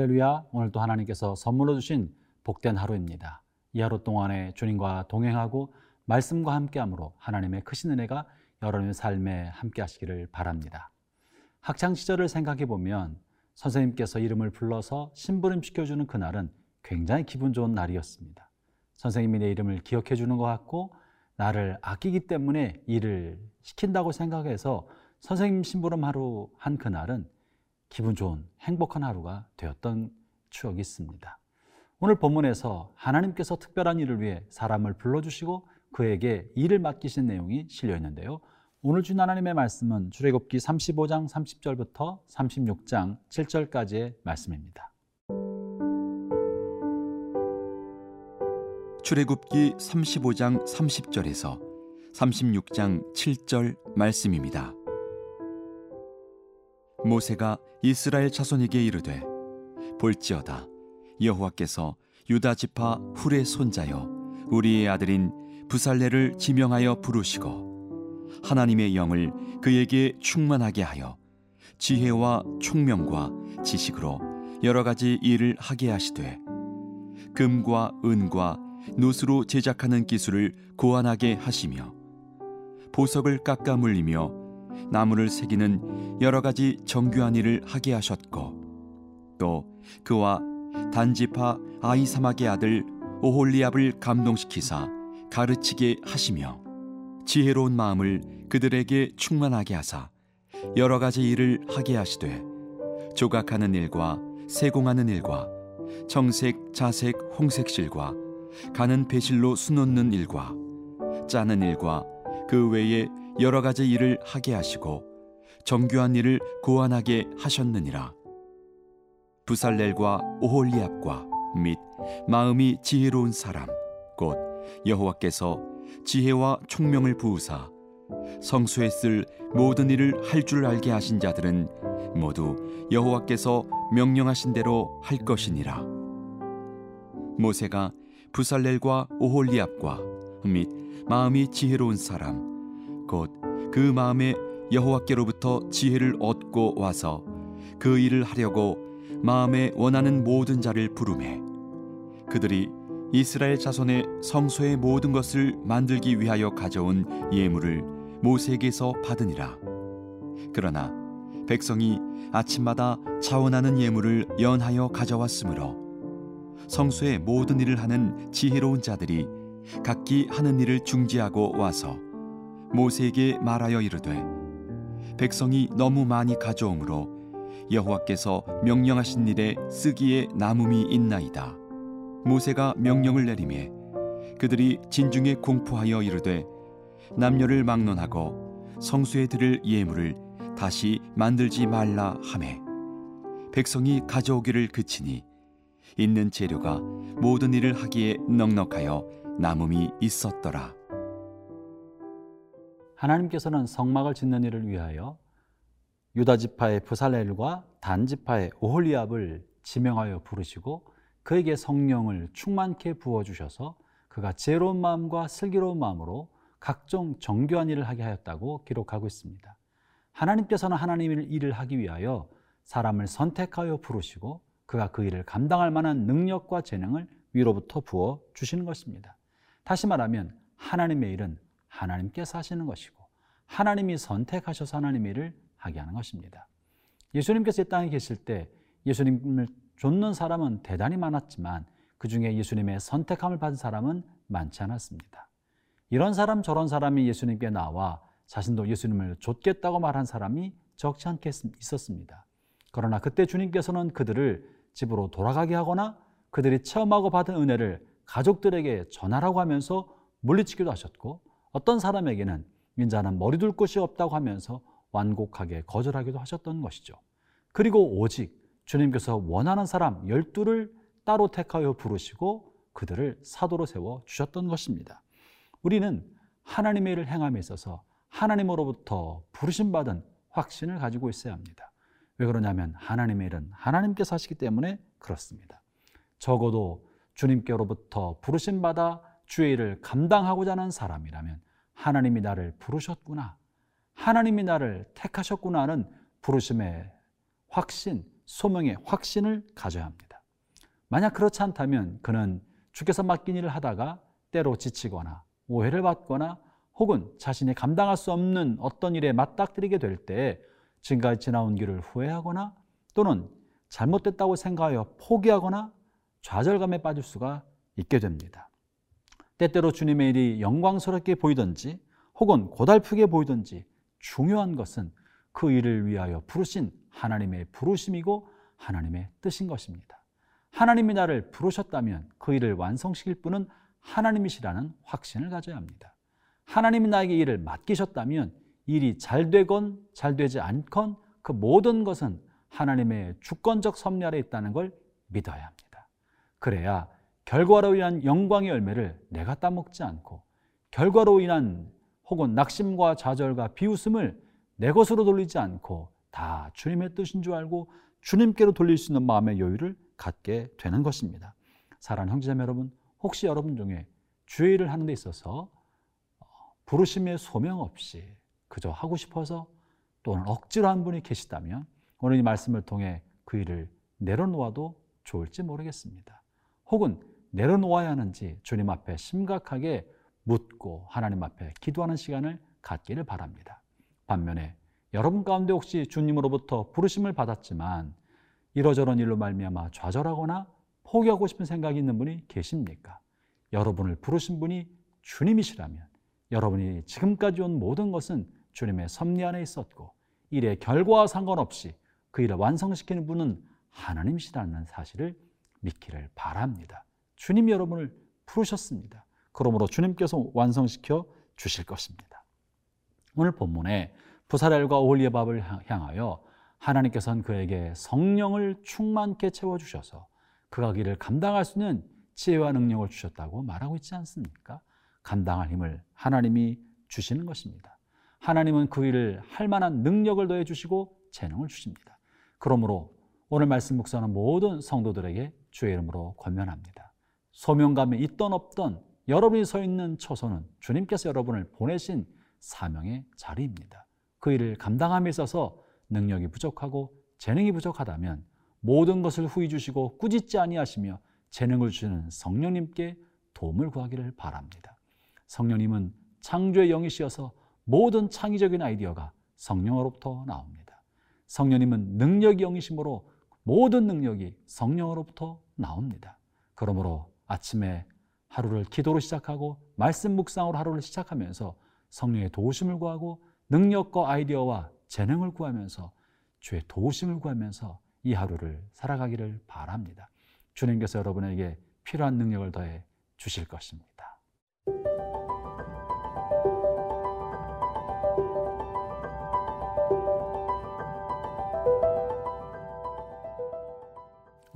할렐루야. 오늘 도 하나님께서 선물로 주신 복된 하루입니다. 이 하루 동안에 주님과 동행하고 말씀과 함께함으로 하나님의 크신 은혜가 여러분의 삶에 함께 하시기를 바랍니다. 학창 시절을 생각해 보면 선생님께서 이름을 불러서 심부름 시켜주는 그날은 굉장히 기분 좋은 날이었습니다. 선생님이 내 이름을 기억해 주는 것 같고 나를 아끼기 때문에 일을 시킨다고 생각해서 선생님 심부름 하루 한 그날은 기분 좋은 행복한 하루가 되었던 추억이 있습니다. 오늘 본문에서 하나님께서 특별한 일을 위해 사람을 불러주시고 그에게 일을 맡기신 내용이 실려 있는데요. 오늘 주 하나님의 말씀은 출애굽기 35장 30절부터 36장 7절까지의 말씀입니다. 출애굽기 35장 30절에서 36장 7절 말씀입니다. 모세가 이스라엘 자손에게 이르되 볼지어다 여호와께서 유다 지파 훌의 손자여 우리의 아들인 부살레를 지명하여 부르시고 하나님의 영을 그에게 충만하게 하여 지혜와 총명과 지식으로 여러 가지 일을 하게 하시되 금과 은과 노스로 제작하는 기술을 고안하게 하시며 보석을 깎아 물리며 나무를 새기는 여러 가지 정교한 일을 하게 하셨고 또 그와 단지파 아이사막의 아들 오홀리압을 감동시키사 가르치게 하시며 지혜로운 마음을 그들에게 충만하게 하사 여러 가지 일을 하게 하시되 조각하는 일과 세공하는 일과 청색, 자색, 홍색실과 가는 배실로 수놓는 일과 짜는 일과 그 외에 여러 가지 일을 하게 하시고 정교한 일을 고안하게 하셨느니라. 부살렐과 오홀리압과 및 마음이 지혜로운 사람 곧 여호와께서 지혜와 총명을 부으사 성수에 쓸 모든 일을 할 줄 알게 하신 자들은 모두 여호와께서 명령하신 대로 할 것이니라. 모세가 부살렐과 오홀리압과 및 마음이 지혜로운 사람 곧 그 마음에 여호와께로부터 지혜를 얻고 와서 그 일을 하려고 마음에 원하는 모든 자를 부르매 그들이 이스라엘 자손의 성소의 모든 것을 만들기 위하여 가져온 예물을 모세에게서 받으니라. 그러나 백성이 아침마다 자원하는 예물을 연하여 가져왔으므로 성소의 모든 일을 하는 지혜로운 자들이 각기 하는 일을 중지하고 와서 모세에게 말하여 이르되 백성이 너무 많이 가져오므로 여호와께서 명령하신 일에 쓰기에 남음이 있나이다. 모세가 명령을 내리매 그들이 진중에 공포하여 이르되 남녀를 막론하고 성수에 드릴 예물을 다시 만들지 말라 하매 백성이 가져오기를 그치니 있는 재료가 모든 일을 하기에 넉넉하여 남음이 있었더라. 하나님께서는 성막을 짓는 일을 위하여 유다 지파의 부살렐과 단 지파의 오홀리압을 지명하여 부르시고 그에게 성령을 충만케 부어 주셔서 그가 지혜로운 마음과 슬기로운 마음으로 각종 정교한 일을 하게 하였다고 기록하고 있습니다. 하나님께서는 하나님의 일을 하기 위하여 사람을 선택하여 부르시고 그가 그 일을 감당할 만한 능력과 재능을 위로부터 부어 주시는 것입니다. 다시 말하면 하나님의 일은 하나님께서 하시는 것이고 하나님이 선택하셔서 하나님의 일을 하게 하는 것입니다. 예수님께서 이 땅에 계실 때 예수님을 좇는 사람은 대단히 많았지만 그 중에 예수님의 선택함을 받은 사람은 많지 않았습니다. 이런 사람 저런 사람이 예수님께 나와 자신도 예수님을 좇겠다고 말한 사람이 적지 않게 있었습니다. 그러나 그때 주님께서는 그들을 집으로 돌아가게 하거나 그들이 체험하고 받은 은혜를 가족들에게 전하라고 하면서 물리치기도 하셨고 어떤 사람에게는 인자는 머리 둘 곳이 없다고 하면서 완곡하게 거절하기도 하셨던 것이죠. 그리고 오직 주님께서 원하는 사람 열두를 따로 택하여 부르시고 그들을 사도로 세워 주셨던 것입니다. 우리는 하나님의 일을 행함에 있어서 하나님으로부터 부르심받은 확신을 가지고 있어야 합니다. 왜 그러냐면 하나님의 일은 하나님께서 하시기 때문에 그렇습니다. 적어도 주님께로부터 부르심받아 주의 일을 감당하고자 하는 사람이라면 하나님이 나를 부르셨구나. 하나님이 나를 택하셨구나 하는 부르심의 확신, 소명의 확신을 가져야 합니다. 만약 그렇지 않다면 그는 주께서 맡긴 일을 하다가 때로 지치거나 오해를 받거나 혹은 자신이 감당할 수 없는 어떤 일에 맞닥뜨리게 될 때 지금까지 지나온 길을 후회하거나 또는 잘못됐다고 생각하여 포기하거나 좌절감에 빠질 수가 있게 됩니다. 때때로 주님의 일이 영광스럽게 보이든지 혹은 고달프게 보이든지 중요한 것은 그 일을 위하여 부르신 하나님의 부르심이고 하나님의 뜻인 것입니다. 하나님이 나를 부르셨다면 그 일을 완성시킬 분은 하나님이시라는 확신을 가져야 합니다. 하나님이 나에게 일을 맡기셨다면 일이 잘 되건 잘 되지 않건 그 모든 것은 하나님의 주권적 섭리 아래 있다는 걸 믿어야 합니다. 그래야 결과로 인한 영광의 열매를 내가 따먹지 않고 결과로 인한 혹은 낙심과 좌절과 비웃음을 내 것으로 돌리지 않고 다 주님의 뜻인 줄 알고 주님께로 돌릴 수 있는 마음의 여유를 갖게 되는 것입니다. 사랑하는 형제자매 여러분, 혹시 여러분 중에 주의 일을 하는 데 있어서 어, 부르심의 소명 없이 그저 하고 싶어서 또는 억지로 한 분이 계시다면 오늘 이 말씀을 통해 그 일을 내려놓아도 좋을지 모르겠습니다. 혹은 내려놓아야 하는지 주님 앞에 심각하게 묻고 하나님 앞에 기도하는 시간을 갖기를 바랍니다. 반면에 여러분 가운데 혹시 주님으로부터 부르심을 받았지만 이러저런 일로 말미암아 좌절하거나 포기하고 싶은 생각이 있는 분이 계십니까? 여러분을 부르신 분이 주님이시라면 여러분이 지금까지 온 모든 것은 주님의 섭리 안에 있었고 일의 결과와 상관없이 그 일을 완성시키는 분은 하나님이시라는 사실을 믿기를 바랍니다. 주님이 여러분을 부르셨습니다. 그러므로 주님께서 완성시켜 주실 것입니다. 오늘 본문에 부사렐과 오홀리바을 향하여 하나님께서는 그에게 성령을 충만케 채워주셔서 그가 길을 감당할 수 있는 지혜와 능력을 주셨다고 말하고 있지 않습니까? 감당할 힘을 하나님이 주시는 것입니다. 하나님은 그 일을 할 만한 능력을 더해 주시고 재능을 주십니다. 그러므로 오늘 말씀 묵상하는 모든 성도들에게 주의 이름으로 권면합니다. 소명감에 있던 없던 여러분이 서 있는 처소는 주님께서 여러분을 보내신 사명의 자리입니다. 그 일을 감당함에 있어서 능력이 부족하고 재능이 부족하다면 모든 것을 후히 주시고 꾸짖지 아니하시며 재능을 주시는 성령님께 도움을 구하기를 바랍니다. 성령님은 창조의 영이시여서 모든 창의적인 아이디어가 성령으로부터 나옵니다. 성령님은 능력이 영이심으로 모든 능력이 성령으로부터 나옵니다. 그러므로 아침에 하루를 기도로 시작하고 말씀 묵상으로 하루를 시작하면서 성령의 도우심을 구하고 능력과 아이디어와 재능을 구하면서 주의 도우심을 구하면서 이 하루를 살아가기를 바랍니다. 주님께서 여러분에게 필요한 능력을 더해 주실 것입니다.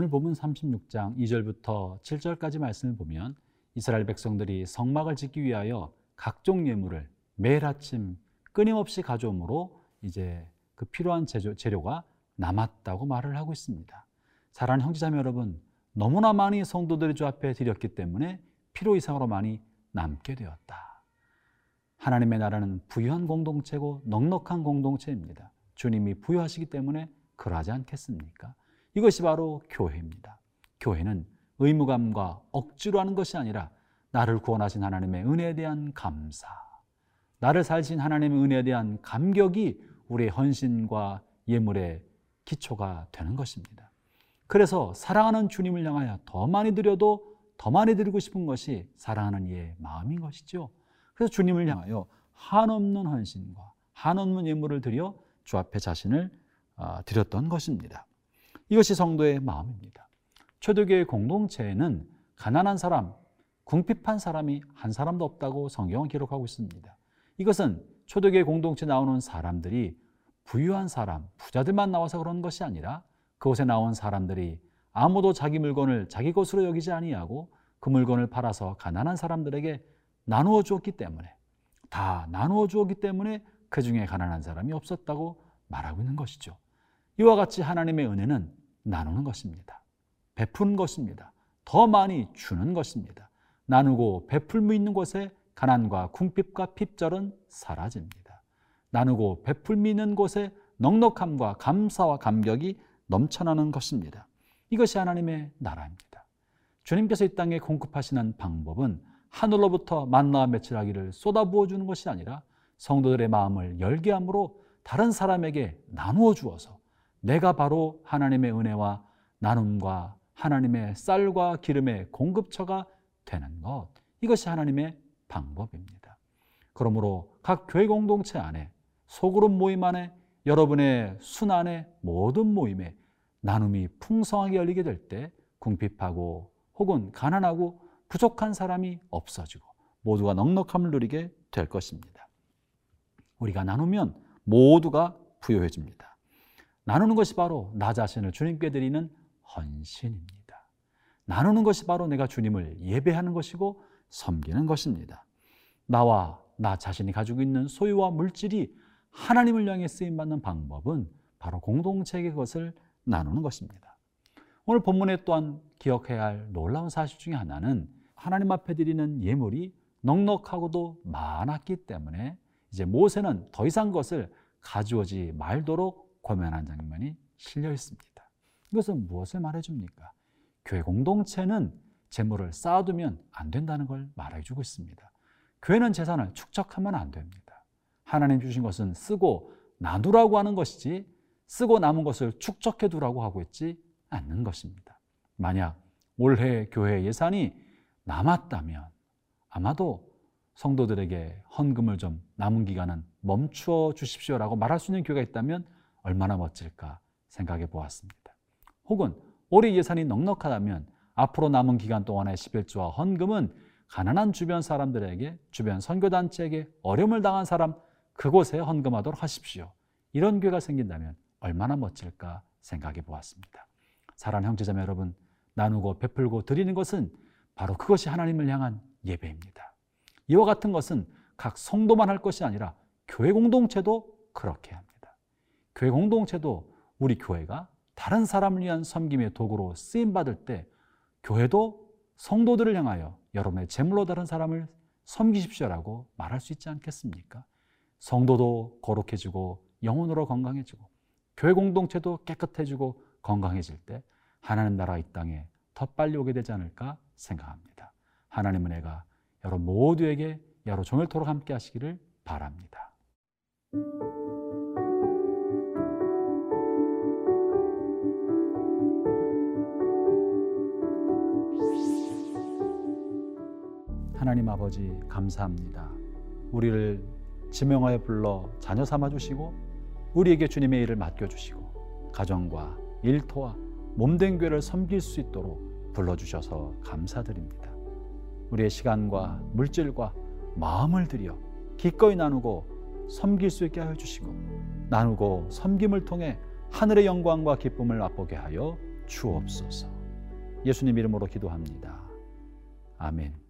오늘 보면 36장 2절부터 7절까지 말씀을 보면 이스라엘 백성들이 성막을 짓기 위하여 각종 예물을 매일 아침 끊임없이 가져오므로 이제 그 필요한 재료, 재료 가 남았다고 말을 하고 있습니다. 사랑하는 형제자매 여러분, 너무나 많이 성도들이 주 앞에 드렸기 때문에 필요 이상으로 많이 남게 되었다. 하나님의 나라는 부유한 공동체고 넉넉한 공동체입니다. 주님이 부유하시기 때문에 그러하지 않겠습니까? 이것이 바로 교회입니다. 교회는 의무감과 억지로 하는 것이 아니라 나를 구원하신 하나님의 은혜에 대한 감사, 나를 살신 하나님의 은혜에 대한 감격이 우리의 헌신과 예물의 기초가 되는 것입니다. 그래서 사랑하는 주님을 향하여 더 많이 드려도 더 많이 드리고 싶은 것이 사랑하는 이의 마음인 것이죠. 그래서 주님을 향하여 한없는 헌신과 한없는 예물을 드려 주 앞에 자신을 아, 드렸던 것입니다. 이것이 성도의 마음입니다. 초대교회 공동체에는 가난한 사람, 궁핍한 사람이 한 사람도 없다고 성경은 기록하고 있습니다. 이것은 초대교회 공동체 나오는 사람들이 부유한 사람, 부자들만 나와서 그런 것이 아니라 그곳에 나온 사람들이 아무도 자기 물건을 자기 것으로 여기지 아니하고 그 물건을 팔아서 가난한 사람들에게 나누어 주었기 때문에 다 나누어 주었기 때문에 그 중에 가난한 사람이 없었다고 말하고 있는 것이죠. 이와 같이 하나님의 은혜는 나누는 것입니다. 베푸는 것입니다. 더 많이 주는 것입니다. 나누고 베풀무 있는 곳에 가난과 궁핍과 핍절은 사라집니다. 나누고 베풀미 있는 곳에 넉넉함과 감사와 감격이 넘쳐나는 것입니다. 이것이 하나님의 나라입니다. 주님께서 이 땅에 공급하시는 방법은 하늘로부터 만나와 며칠하기를 쏟아부어 주는 것이 아니라 성도들의 마음을 열게 함으로 다른 사람에게 나누어 주어서 내가 바로 하나님의 은혜와 나눔과 하나님의 쌀과 기름의 공급처가 되는 것. 이것이 하나님의 방법입니다. 그러므로 각 교회 공동체 안에 소그룹 모임 안에 여러분의 순 안에 모든 모임에 나눔이 풍성하게 열리게 될 때 궁핍하고 혹은 가난하고 부족한 사람이 없어지고 모두가 넉넉함을 누리게 될 것입니다. 우리가 나누면 모두가 부여해집니다. 나누는 것이 바로 나 자신을 주님께 드리는 헌신입니다. 나누는 것이 바로 내가 주님을 예배하는 것이고 섬기는 것입니다. 나와 나 자신이 가지고 있는 소유와 물질이 하나님을 향해 쓰임 받는 방법은 바로 공동체의 것을 나누는 것입니다. 오늘 본문에 또한 기억해야 할 놀라운 사실 중에 하나는 하나님 앞에 드리는 예물이 넉넉하고도 많았기 때문에 이제 모세는 더 이상 것을 가져오지 말도록 고면한 장면이 실려 있습니다. 이것은 무엇을 말해줍니까? 교회 공동체는 재물을 쌓아두면 안 된다는 걸 말해주고 있습니다. 교회는 재산을 축적하면 안 됩니다. 하나님 주신 것은 쓰고 나누라고 하는 것이지 쓰고 남은 것을 축적해 두라고 하고 있지 않는 것입니다. 만약 올해 교회 예산이 남았다면 아마도 성도들에게 헌금을 좀 남은 기간은 멈추어 주십시오라고 말할 수 있는 교회가 있다면 얼마나 멋질까 생각해 보았습니다. 혹은 올해 예산이 넉넉하다면 앞으로 남은 기간 동안의 11조와 헌금은 가난한 주변 사람들에게 주변 선교단체에게 어려움을 당한 사람 그곳에 헌금하도록 하십시오. 이런 교회가 생긴다면 얼마나 멋질까 생각해 보았습니다. 사랑하는 형제자매 여러분, 나누고 베풀고 드리는 것은 바로 그것이 하나님을 향한 예배입니다. 이와 같은 것은 각 성도만 할 것이 아니라 교회 공동체도 그렇게 합니다. 교회 공동체도 우리 교회가 다른 사람을 위한 섬김의 도구로 쓰임 받을 때 교회도 성도들을 향하여 여러분의 재물로 다른 사람을 섬기십시오라고 말할 수 있지 않겠습니까? 성도도 거룩해지고 영혼으로 건강해지고 교회 공동체도 깨끗해지고 건강해질 때 하나님 나라 이 땅에 더 빨리 오게 되지 않을까 생각합니다. 하나님 은혜가 여러분 모두에게 여러 종일토록 함께 하시기를 바랍니다. 하나님 아버지 감사합니다. 우리를 지명하여 불러 자녀 삼아 주시고 우리에게 주님의 일을 맡겨 주시고 가정과 일터와 몸된 교회를 섬길 수 있도록 불러 주셔서 감사드립니다. 우리의 시간과 물질과 마음을 들여 기꺼이 나누고 섬길 수 있게 하여 주시고 나누고 섬김을 통해 하늘의 영광과 기쁨을 맛보게 하여 주옵소서. 예수님 이름으로 기도합니다. 아멘.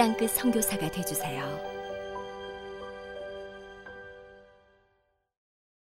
땅끝 성교사가 되주세요